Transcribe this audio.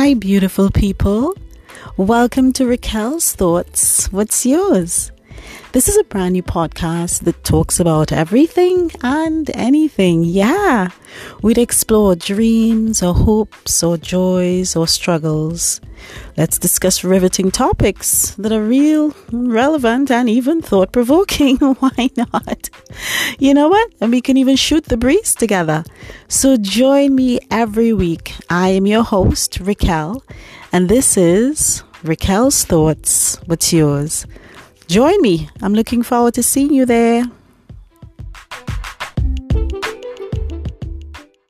Hi, beautiful people. Welcome to Raquel's Thoughts. What's yours? This is a brand new podcast that talks about everything and anything. Yeah, we'd explore dreams or hopes or joys or struggles. Let's discuss riveting topics that are real, relevant, and even thought provoking. Why not? You know what? And we can even shoot the breeze together. So join me every week. I am your host, Raquel, and this is Raquel's Thoughts. What's yours? Join me. I'm looking forward to seeing you there.